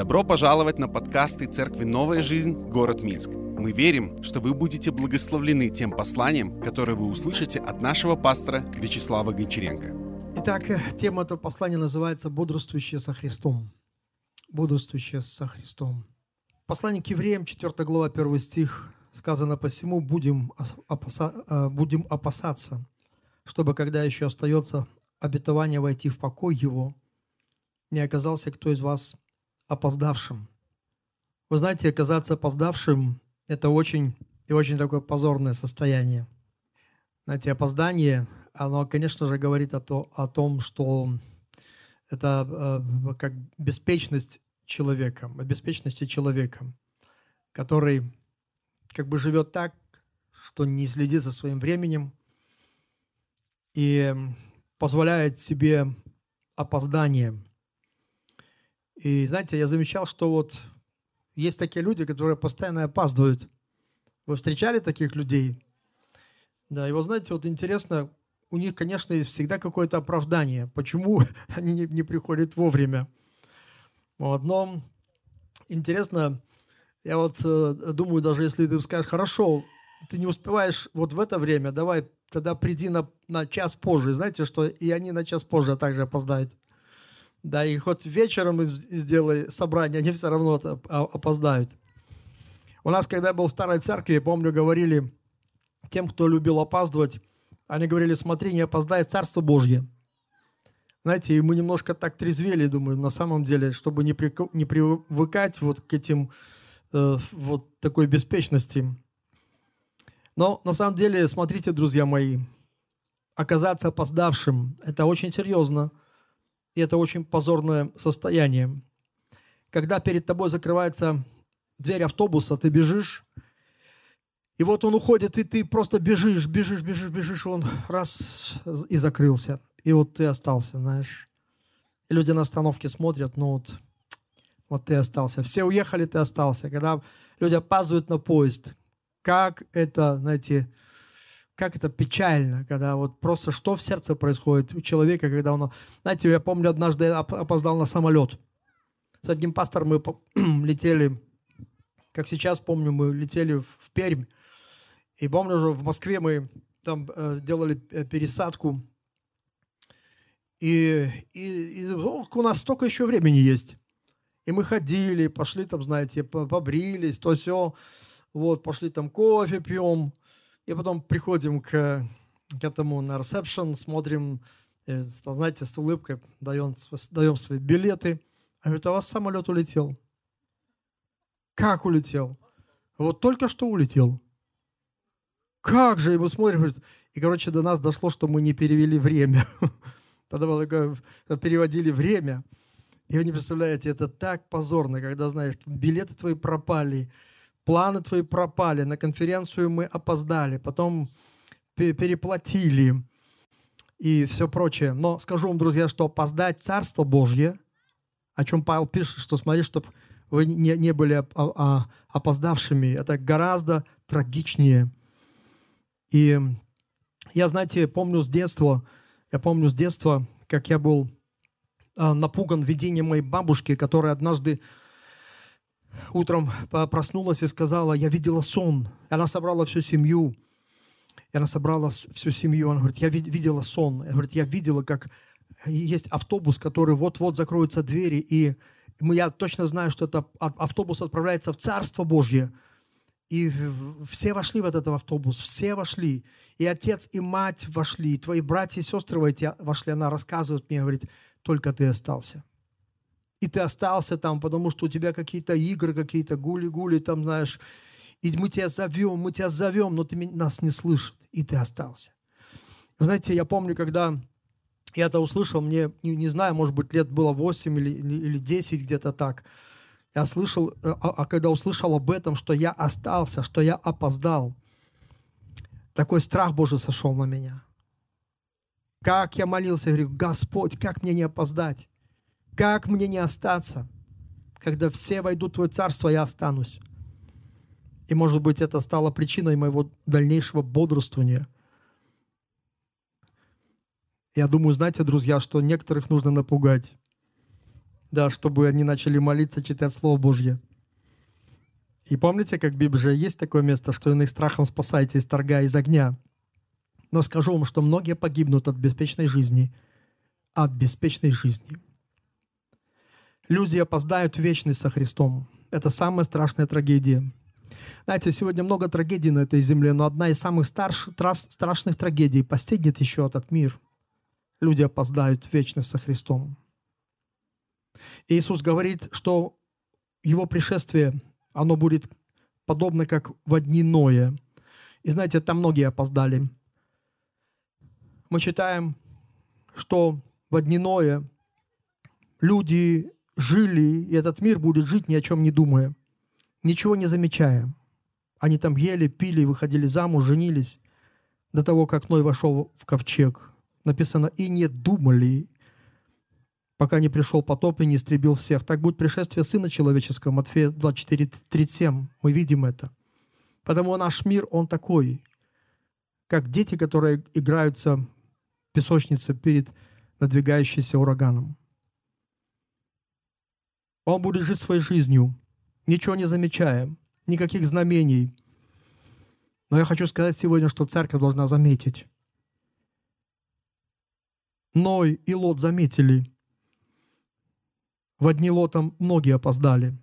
Добро пожаловать на подкасты Церкви «Новая жизнь. Город Минск». Мы верим, что вы будете благословлены тем посланием, которое вы услышите от нашего пастора Вячеслава Гончаренко. Итак, э, тема этого послания называется «Бодрствующие со Христом». Бодрствующие со Христом. Послание к евреям, 4 глава, 1 стих, сказано «Посему будем, опаса, э, будем опасаться, чтобы, когда еще остается обетование войти в покой его, не оказался кто из вас опоздавшим. Вы знаете, оказаться опоздавшим – это очень и очень такое позорное состояние. Знаете, опоздание, оно, конечно же, говорит о, то, о том, что это э, как беспечность человека, беспечности человека, который как бы живет так, что не следит за своим временем и позволяет себе опоздание – и знаете, я замечал, что вот есть такие люди, которые постоянно опаздывают. Вы встречали таких людей? Да, и вот знаете, вот интересно, у них, конечно, есть всегда какое-то оправдание, почему они не, не приходят вовремя. Вот, но интересно, я вот э, думаю, даже если ты скажешь, хорошо, ты не успеваешь вот в это время, давай тогда приди на, на час позже. Знаете, что и они на час позже также опоздают. Да, и хоть вечером сделай собрание, они все равно опоздают. У нас, когда я был в старой церкви, помню, говорили тем, кто любил опаздывать, они говорили, смотри, не опоздай Царство Божье. Знаете, и мы немножко так трезвели, думаю, на самом деле, чтобы не, при, не привыкать вот к этим, э, вот такой беспечности. Но на самом деле, смотрите, друзья мои, оказаться опоздавшим – это очень серьезно – и это очень позорное состояние. Когда перед тобой закрывается дверь автобуса, ты бежишь, и вот он уходит, и ты просто бежишь, бежишь, бежишь, бежишь, он раз и закрылся. И вот ты остался, знаешь. И люди на остановке смотрят, ну вот, вот ты остался. Все уехали, ты остался. Когда люди опаздывают на поезд, как это, знаете, как это печально, когда вот просто что в сердце происходит у человека, когда он... Знаете, я помню, однажды я опоздал на самолет. С одним пастором мы летели, как сейчас помню, мы летели в Пермь. И помню уже в Москве мы там э, делали э, пересадку. И, и, и у нас столько еще времени есть. И мы ходили, пошли там, знаете, побрились, то все. Вот, пошли там кофе пьем. И потом приходим к, к этому на ресепшн, смотрим, и, знаете, с улыбкой даем, даем свои билеты. А говорит, а у вас самолет улетел. Как улетел? Вот только что улетел. Как же? И мы смотрим, говорит, и, короче, до нас дошло, что мы не перевели время. Тогда было такое, переводили время. И вы не представляете, это так позорно, когда, знаешь, билеты твои пропали, планы твои пропали, на конференцию мы опоздали, потом переплатили и все прочее. Но скажу вам, друзья, что опоздать Царство Божье, о чем Павел пишет, что смотри, чтобы вы не, не были опоздавшими, это гораздо трагичнее. И я, знаете, помню с детства, я помню с детства, как я был а, напуган видением моей бабушки, которая однажды утром проснулась и сказала, я видела сон. И она собрала всю семью. И она собрала всю семью. Она говорит, я видела сон. Она говорит, я видела, как есть автобус, который вот-вот закроются двери, и я точно знаю, что это автобус отправляется в Царство Божье. И все вошли в этот автобус, все вошли. И отец, и мать вошли, твои братья и сестры вошли. Она рассказывает мне, говорит, только ты остался и ты остался там, потому что у тебя какие-то игры, какие-то гули-гули, там, знаешь, и мы тебя зовем, мы тебя зовем, но ты нас не слышишь, и ты остался. Вы знаете, я помню, когда я это услышал, мне, не, не знаю, может быть, лет было 8 или, или, или 10, где-то так, я слышал, а, а когда услышал об этом, что я остался, что я опоздал, такой страх Божий сошел на меня. Как я молился, говорил, Господь, как мне не опоздать? Как мне не остаться, когда все войдут в Твое царство, я останусь? И, может быть, это стало причиной моего дальнейшего бодрствования. Я думаю, знаете, друзья, что некоторых нужно напугать. да, чтобы они начали молиться, читать Слово Божье. И помните, как в Библии есть такое место, что иных страхом спасайте из торга, из огня. Но скажу вам, что многие погибнут от беспечной жизни. От беспечной жизни. Люди опоздают в вечность со Христом. Это самая страшная трагедия. Знаете, сегодня много трагедий на этой земле, но одна из самых старш, трас, страшных трагедий постигнет еще этот мир. Люди опоздают в вечность со Христом. И Иисус говорит, что Его пришествие, оно будет подобно как в дни Ноя. И знаете, там многие опоздали. Мы читаем, что в дни Ноя люди жили, и этот мир будет жить ни о чем не думая, ничего не замечая. Они там ели, пили, выходили замуж, женились до того, как Ной вошел в ковчег. Написано, и не думали, пока не пришел потоп и не истребил всех. Так будет пришествие Сына Человеческого, Матфея 24, 37. Мы видим это. Потому наш мир, он такой, как дети, которые играются в песочнице перед надвигающимся ураганом. Он будет жить своей жизнью, ничего не замечая, никаких знамений. Но я хочу сказать сегодня, что церковь должна заметить. Ной и Лот заметили. В одни Лотом многие опоздали.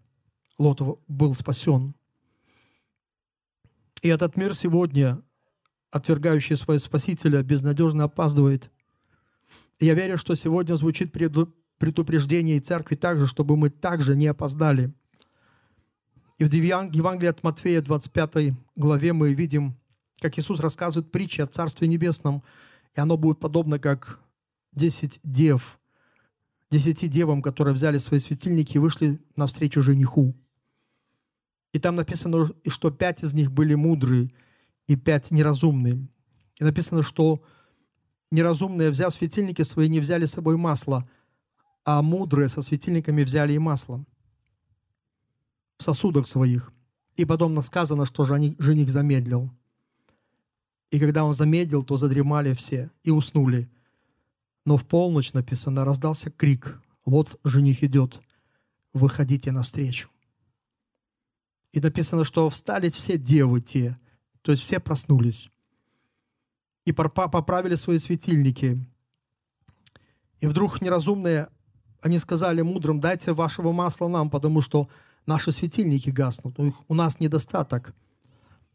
Лот был спасен. И этот мир сегодня, отвергающий своего Спасителя, безнадежно опаздывает. И я верю, что сегодня звучит предупреждение и церкви также, чтобы мы также не опоздали – и в Евангелии от Матфея, 25 главе, мы видим, как Иисус рассказывает притчи о Царстве Небесном, и оно будет подобно как 10 дев, десяти девам, которые взяли свои светильники и вышли навстречу жениху. И там написано, что пять из них были мудрые и пять неразумные. И написано, что неразумные, взяв светильники свои, не взяли с собой масло, а мудрые со светильниками взяли и масло в сосудах своих. И потом сказано, что жених замедлил. И когда он замедлил, то задремали все и уснули. Но в полночь написано, раздался крик. Вот жених идет, выходите навстречу. И написано, что встали все девы те, то есть все проснулись. И поправили свои светильники. И вдруг неразумные, они сказали мудрым, дайте вашего масла нам, потому что наши светильники гаснут, у нас недостаток.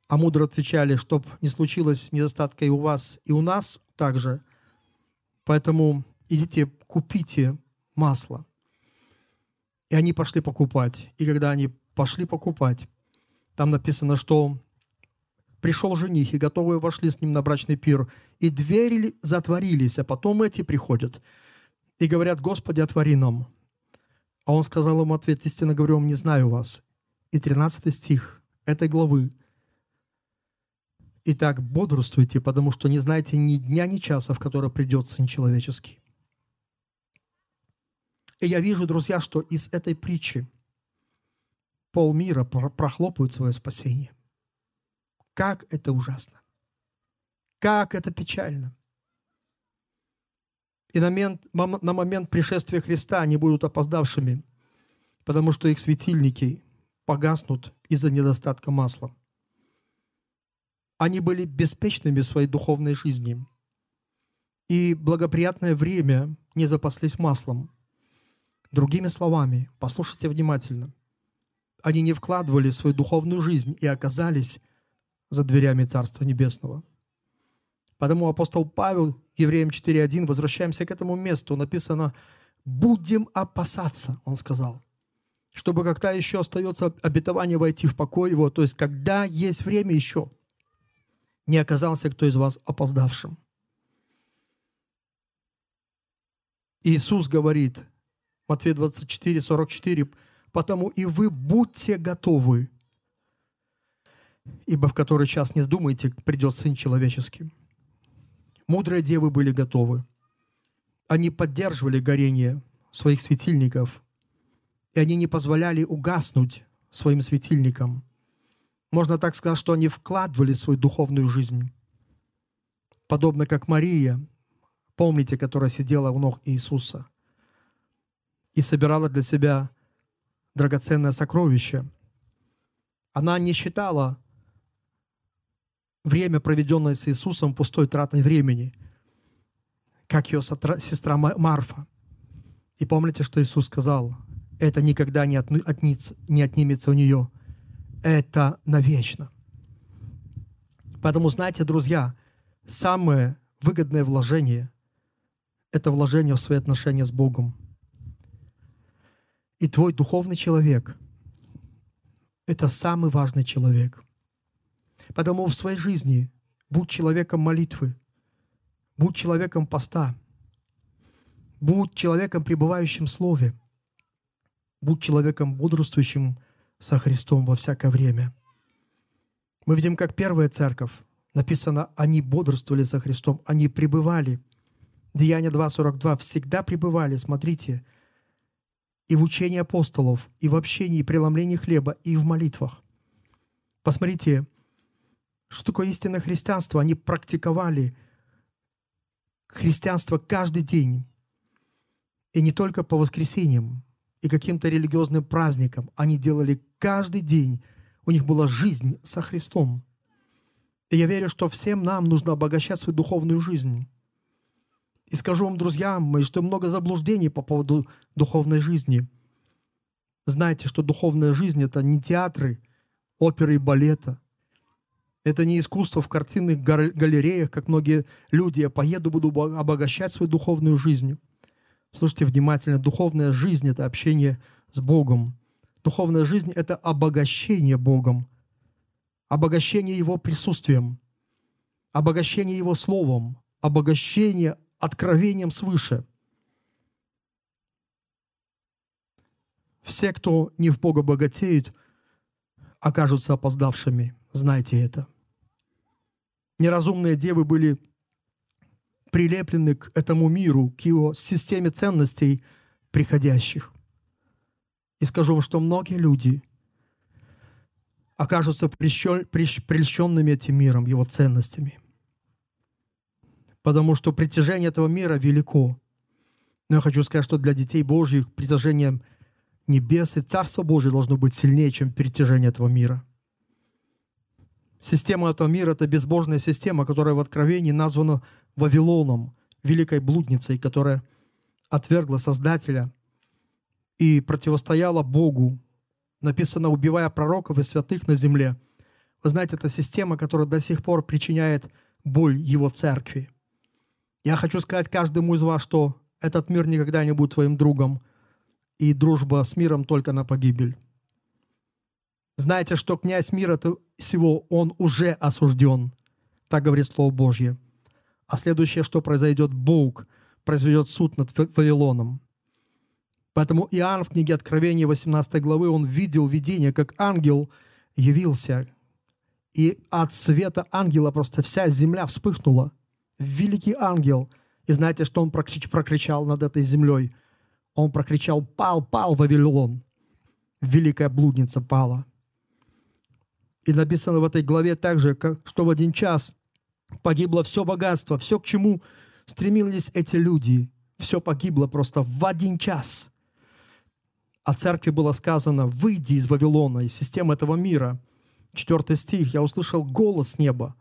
А мудро отвечали, чтоб не случилось недостатка и у вас, и у нас также. Поэтому идите, купите масло. И они пошли покупать. И когда они пошли покупать, там написано, что пришел жених, и готовые вошли с ним на брачный пир, и двери затворились, а потом эти приходят и говорят, Господи, отвори нам. А он сказал ему ответ, истинно говорю вам, не знаю вас. И 13 стих этой главы. Итак, бодрствуйте, потому что не знаете ни дня, ни часа, в который придет Сын Человеческий. И я вижу, друзья, что из этой притчи полмира прохлопают свое спасение. Как это ужасно! Как это печально! И на момент, на момент пришествия Христа они будут опоздавшими, потому что их светильники погаснут из-за недостатка масла. Они были беспечными в своей духовной жизни. И благоприятное время не запаслись маслом. Другими словами, послушайте внимательно, они не вкладывали в свою духовную жизнь и оказались за дверями Царства Небесного – Потому апостол Павел, Евреям 4.1, возвращаемся к этому месту, написано «будем опасаться», он сказал, чтобы когда еще остается обетование войти в покой его, то есть когда есть время еще, не оказался кто из вас опоздавшим. Иисус говорит, Матфея 24, 44, «Потому и вы будьте готовы, ибо в который час не думайте, придет Сын Человеческий». Мудрые девы были готовы. Они поддерживали горение своих светильников, и они не позволяли угаснуть своим светильникам. Можно так сказать, что они вкладывали свою духовную жизнь. Подобно как Мария, помните, которая сидела у ног Иисуса. и собирала для себя драгоценное сокровище. Она не считала время, проведенное с Иисусом, пустой тратой времени, как ее сестра Марфа. И помните, что Иисус сказал? Это никогда не, отнимется, не отнимется у нее. Это навечно. Поэтому, знаете, друзья, самое выгодное вложение – это вложение в свои отношения с Богом. И твой духовный человек – это самый важный человек. Потому в своей жизни будь человеком молитвы, будь человеком поста, будь человеком, пребывающим в Слове, будь человеком, бодрствующим со Христом во всякое время. Мы видим, как первая церковь, написано, они бодрствовали со Христом, они пребывали. Деяние 2.42, всегда пребывали, смотрите, и в учении апостолов, и в общении, и преломлении хлеба, и в молитвах. Посмотрите, что такое истинное христианство. Они практиковали христианство каждый день. И не только по воскресеньям и каким-то религиозным праздникам. Они делали каждый день. У них была жизнь со Христом. И я верю, что всем нам нужно обогащать свою духовную жизнь. И скажу вам, друзья мои, что много заблуждений по поводу духовной жизни. Знаете, что духовная жизнь – это не театры, оперы и балета. Это не искусство в картинных галереях, как многие люди. Я поеду, буду обогащать свою духовную жизнь. Слушайте внимательно. Духовная жизнь – это общение с Богом. Духовная жизнь – это обогащение Богом. Обогащение Его присутствием. Обогащение Его Словом. Обогащение откровением свыше. Все, кто не в Бога богатеют, окажутся опоздавшими. Знайте это. Неразумные девы были прилеплены к этому миру, к его системе ценностей приходящих. И скажу вам, что многие люди окажутся прельщенными этим миром, его ценностями потому что притяжение этого мира велико. Но я хочу сказать, что для детей Божьих притяжение небес и Царство Божие должно быть сильнее, чем притяжение этого мира. Система этого мира – это безбожная система, которая в Откровении названа Вавилоном, великой блудницей, которая отвергла Создателя и противостояла Богу, написано, убивая пророков и святых на земле. Вы знаете, это система, которая до сих пор причиняет боль его церкви. Я хочу сказать каждому из вас, что этот мир никогда не будет твоим другом, и дружба с миром только на погибель. Знаете, что князь мира всего, он уже осужден. Так говорит Слово Божье. А следующее, что произойдет, Бог произведет суд над Вавилоном. Поэтому Иоанн в книге Откровения 18 главы, он видел видение, как ангел явился. И от света ангела просто вся земля вспыхнула – великий ангел. И знаете, что он прокричал над этой землей? Он прокричал, пал, пал Вавилон. Великая блудница пала. И написано в этой главе также, что в один час погибло все богатство, все, к чему стремились эти люди. Все погибло просто в один час. О церкви было сказано, выйди из Вавилона, из системы этого мира. Четвертый стих, я услышал голос неба.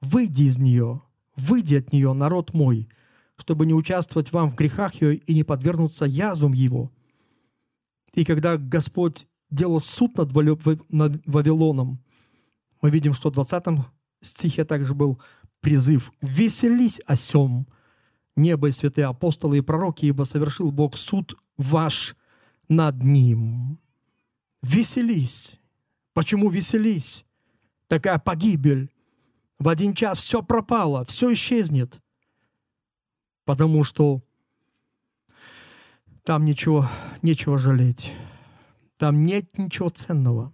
Выйди из нее, Выйди от нее, народ мой, чтобы не участвовать вам в грехах ее и не подвергнуться язвам его. И когда Господь делал суд над Вавилоном, мы видим, что в 20 стихе также был призыв «Веселись о сем, небо и святые апостолы и пророки, ибо совершил Бог суд ваш над ним». Веселись. Почему веселись? Такая погибель, в один час все пропало, все исчезнет. Потому что там ничего, нечего жалеть. Там нет ничего ценного.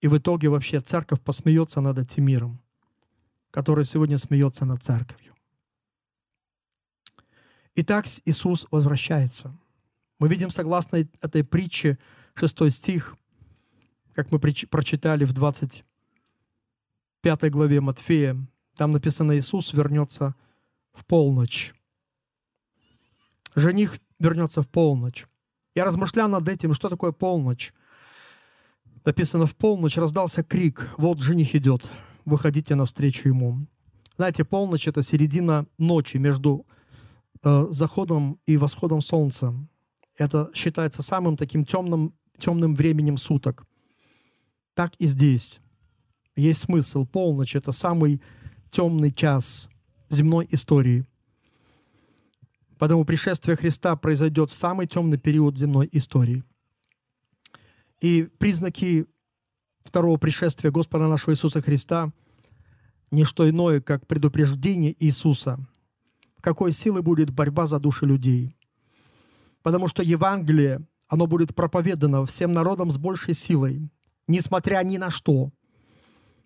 И в итоге вообще церковь посмеется над этим миром, который сегодня смеется над церковью. Итак, Иисус возвращается. Мы видим, согласно этой притче, 6 стих, как мы прочитали в 20 пятой главе Матфея. Там написано, Иисус вернется в полночь. Жених вернется в полночь. Я размышлял над этим, что такое полночь. Написано, в полночь раздался крик, вот жених идет, выходите навстречу ему. Знаете, полночь – это середина ночи между э, заходом и восходом солнца. Это считается самым таким темным, темным временем суток. Так и здесь. Есть смысл. Полночь – это самый темный час земной истории. Потому пришествие Христа произойдет в самый темный период земной истории. И признаки второго пришествия Господа нашего Иисуса Христа – не что иное, как предупреждение Иисуса, какой силы будет борьба за души людей. Потому что Евангелие, оно будет проповедано всем народам с большей силой, несмотря ни на что.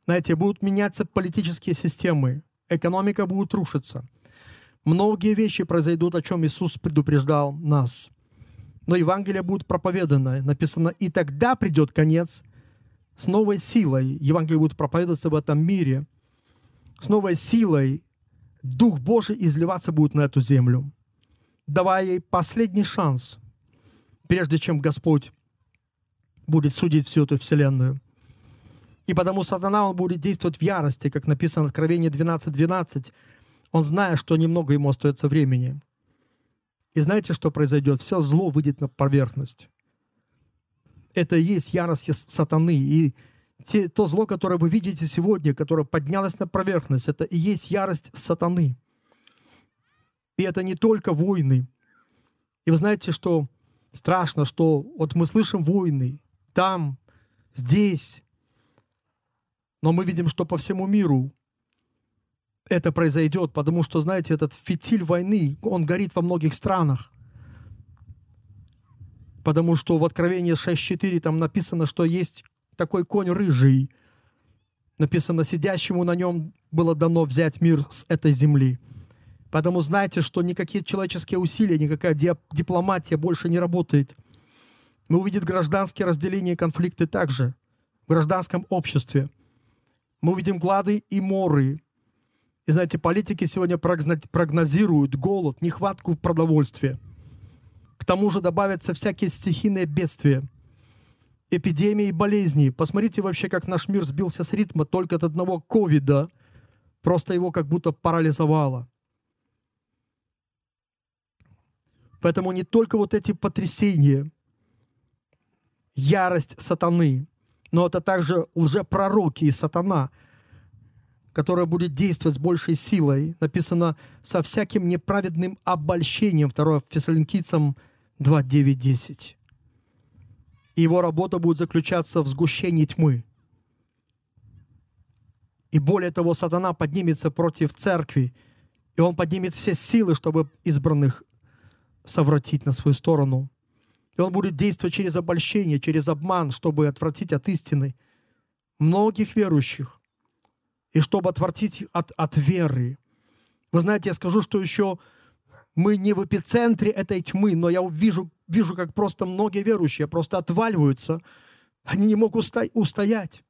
Знаете, будут меняться политические системы, экономика будет рушиться. Многие вещи произойдут, о чем Иисус предупреждал нас. Но Евангелие будет проповедано. Написано, и тогда придет конец с новой силой. Евангелие будет проповедоваться в этом мире – с новой силой Дух Божий изливаться будет на эту землю, давая ей последний шанс, прежде чем Господь будет судить всю эту вселенную. И потому сатана, он будет действовать в ярости, как написано в Откровении 12.12. 12. Он зная, что немного ему остается времени. И знаете, что произойдет? Все зло выйдет на поверхность. Это и есть ярость сатаны. И те, то зло, которое вы видите сегодня, которое поднялось на поверхность, это и есть ярость сатаны. И это не только войны. И вы знаете, что страшно, что вот мы слышим войны там, здесь, но мы видим, что по всему миру это произойдет, потому что, знаете, этот фитиль войны, он горит во многих странах. Потому что в Откровении 6.4 там написано, что есть такой конь рыжий. Написано, сидящему на нем было дано взять мир с этой земли. Поэтому знайте, что никакие человеческие усилия, никакая дипломатия больше не работает. Мы увидим гражданские разделения и конфликты также в гражданском обществе. Мы увидим глады и моры. И знаете, политики сегодня прогнозируют голод, нехватку продовольствия. К тому же добавятся всякие стихийные бедствия – эпидемии и болезней. Посмотрите вообще, как наш мир сбился с ритма только от одного ковида. Просто его как будто парализовало. Поэтому не только вот эти потрясения, ярость сатаны, но это также лжепророки и сатана, которая будет действовать с большей силой. Написано со всяким неправедным обольщением. 2 Фессалоникийцам 2, 9, 10 и его работа будет заключаться в сгущении тьмы. И более того, сатана поднимется против церкви, и он поднимет все силы, чтобы избранных совратить на свою сторону. И он будет действовать через обольщение, через обман, чтобы отвратить от истины многих верующих, и чтобы отвратить от, от веры. Вы знаете, я скажу, что еще мы не в эпицентре этой тьмы, но я вижу, вижу, как просто многие верующие просто отваливаются. Они не могут устоять.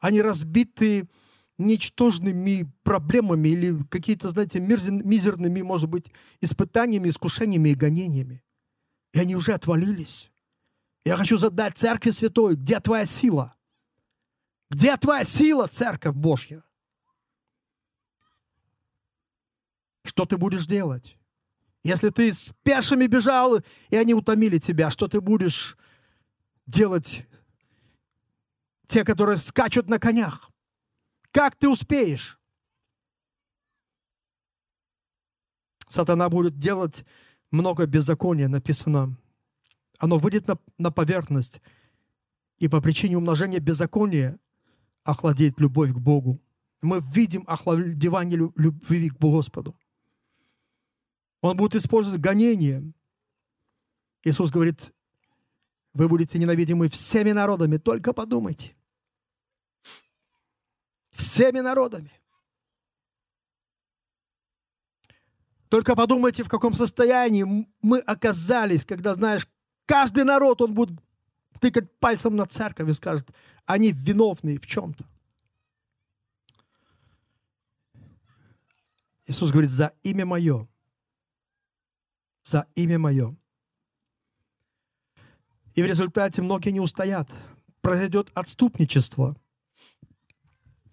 Они разбиты ничтожными проблемами или какие-то, знаете, мизерными, может быть, испытаниями, искушениями и гонениями. И они уже отвалились. Я хочу задать Церкви Святой, где твоя сила? Где твоя сила, Церковь Божья? Что ты будешь делать? Если ты с пешими бежал, и они утомили тебя, что ты будешь делать те, которые скачут на конях? Как ты успеешь? Сатана будет делать много беззакония, написано. Оно выйдет на, на поверхность, и по причине умножения беззакония охладеет любовь к Богу. Мы видим охладевание любви к Господу. Он будет использовать гонение. Иисус говорит, вы будете ненавидимы всеми народами, только подумайте. Всеми народами. Только подумайте, в каком состоянии мы оказались, когда, знаешь, каждый народ, он будет тыкать пальцем на церковь и скажет, они виновны в чем-то. Иисус говорит, за имя мое за имя Мое. И в результате многие не устоят. Произойдет отступничество.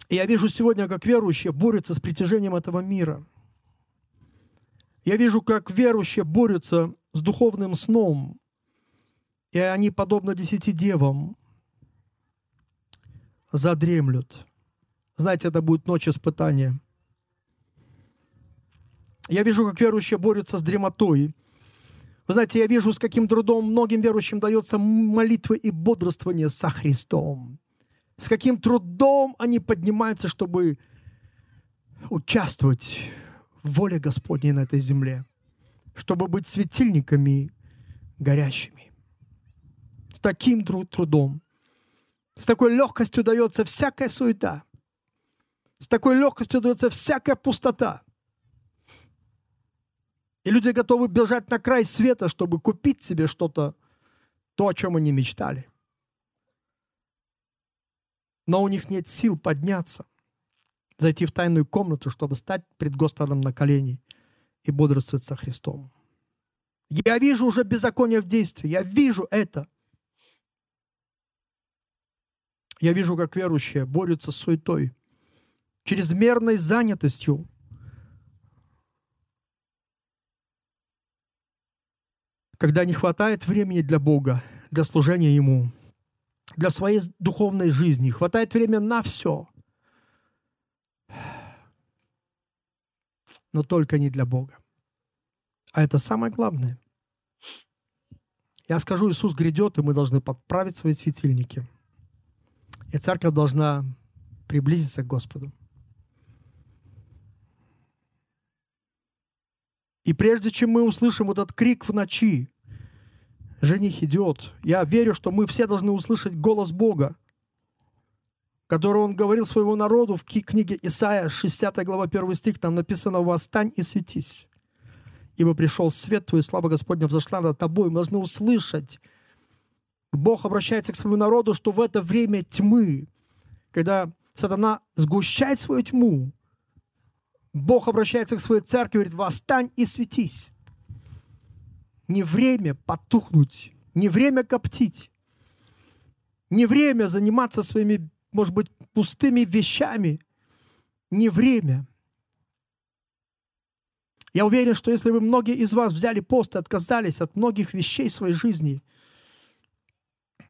И я вижу сегодня, как верующие борются с притяжением этого мира. Я вижу, как верующие борются с духовным сном. И они, подобно десяти девам, задремлют. Знаете, это будет ночь испытания. Я вижу, как верующие борются с дремотой. Вы знаете, я вижу, с каким трудом многим верующим дается молитва и бодрствование со Христом. С каким трудом они поднимаются, чтобы участвовать в воле Господней на этой земле, чтобы быть светильниками горящими. С таким трудом, с такой легкостью дается всякая суета, с такой легкостью дается всякая пустота – и люди готовы бежать на край света, чтобы купить себе что-то, то, о чем они мечтали. Но у них нет сил подняться, зайти в тайную комнату, чтобы стать пред Господом на колени и бодрствовать со Христом. Я вижу уже беззаконие в действии, я вижу это. Я вижу, как верующие борются с суетой, чрезмерной занятостью, когда не хватает времени для Бога, для служения Ему, для своей духовной жизни, хватает времени на все, но только не для Бога. А это самое главное. Я скажу, Иисус грядет, и мы должны подправить свои светильники. И церковь должна приблизиться к Господу. И прежде чем мы услышим вот этот крик в ночи, жених идет. Я верю, что мы все должны услышать голос Бога, который Он говорил своему народу в книге Исаия, 60 глава, 1 стих, там написано «Восстань и светись, ибо пришел свет твой, слава Господня взошла над тобой». Мы должны услышать. Бог обращается к своему народу, что в это время тьмы, когда сатана сгущает свою тьму, Бог обращается к своей церкви и говорит, восстань и светись не время потухнуть, не время коптить, не время заниматься своими, может быть, пустыми вещами, не время. Я уверен, что если бы многие из вас взяли пост и отказались от многих вещей своей жизни,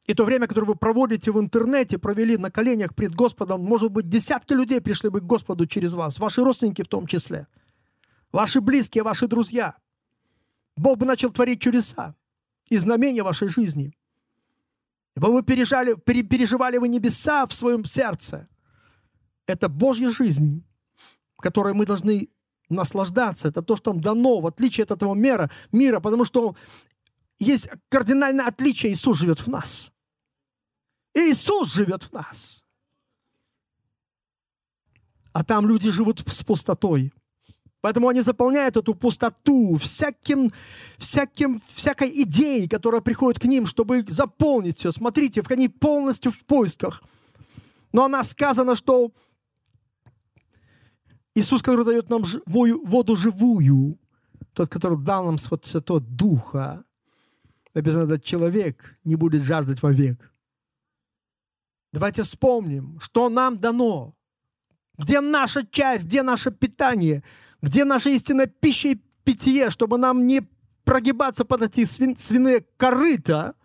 и то время, которое вы проводите в интернете, провели на коленях пред Господом, может быть, десятки людей пришли бы к Господу через вас, ваши родственники в том числе, ваши близкие, ваши друзья – Бог бы начал творить чудеса и знамения вашей жизни. Вы бы пережали, переживали вы небеса в своем сердце. Это Божья жизнь, которой мы должны наслаждаться. Это то, что нам дано, в отличие от этого мира, мира потому что есть кардинальное отличие. Иисус живет в нас. Иисус живет в нас. А там люди живут с пустотой. Поэтому они заполняют эту пустоту всяким, всяким, всякой идеей, которая приходит к ним, чтобы заполнить все. Смотрите, они полностью в поисках. Но она сказано, что Иисус, который дает нам воду живую, тот, который дал нам Святого Духа, написано, этот человек не будет жаждать вовек. Давайте вспомним, что нам дано. Где наша часть, где наше питание – где наша истинная пища и питье, чтобы нам не прогибаться под эти свин, свиные корыта,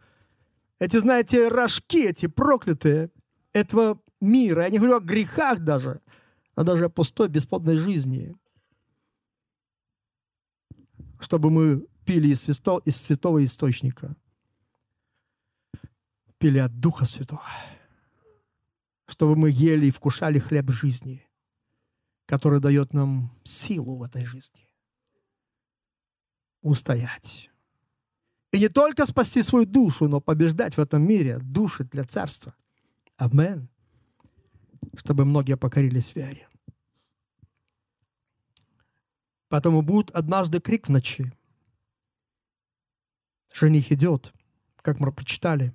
эти, знаете, рожки, эти проклятые этого мира. Я не говорю о грехах даже, а даже о пустой, бесплодной жизни. Чтобы мы пили из, свято, из святого источника. Пили от Духа Святого. Чтобы мы ели и вкушали хлеб жизни – который дает нам силу в этой жизни. Устоять. И не только спасти свою душу, но побеждать в этом мире души для царства. Амен. Чтобы многие покорились вере. Поэтому будет однажды крик в ночи. Жених идет, как мы прочитали.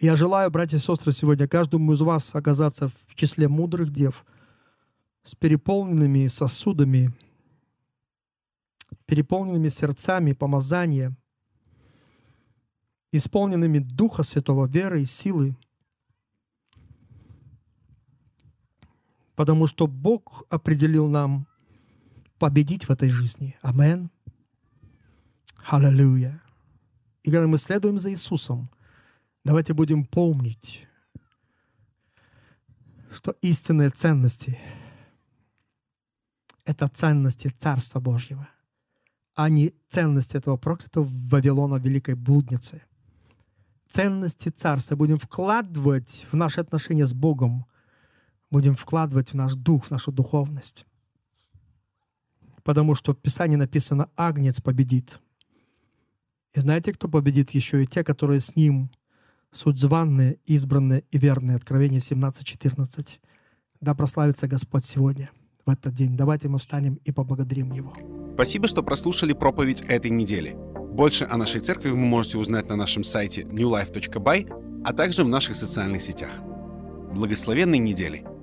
Я желаю, братья и сестры, сегодня каждому из вас оказаться в числе мудрых дев – с переполненными сосудами, переполненными сердцами помазания, исполненными Духа Святого веры и силы, потому что Бог определил нам победить в этой жизни. Амен. Аллилуйя. И когда мы следуем за Иисусом, давайте будем помнить, что истинные ценности — это ценности Царства Божьего, а не ценности этого проклятого Вавилона Великой Блудницы. Ценности Царства будем вкладывать в наши отношения с Богом, будем вкладывать в наш дух, в нашу духовность. Потому что в Писании написано «Агнец победит». И знаете, кто победит еще и те, которые с ним суть званные, избранные и верные. Откровение 17.14. Да прославится Господь сегодня, в этот день. Давайте мы встанем и поблагодарим Его. Спасибо, что прослушали проповедь этой недели. Больше о нашей церкви вы можете узнать на нашем сайте newlife.by, а также в наших социальных сетях. Благословенной недели!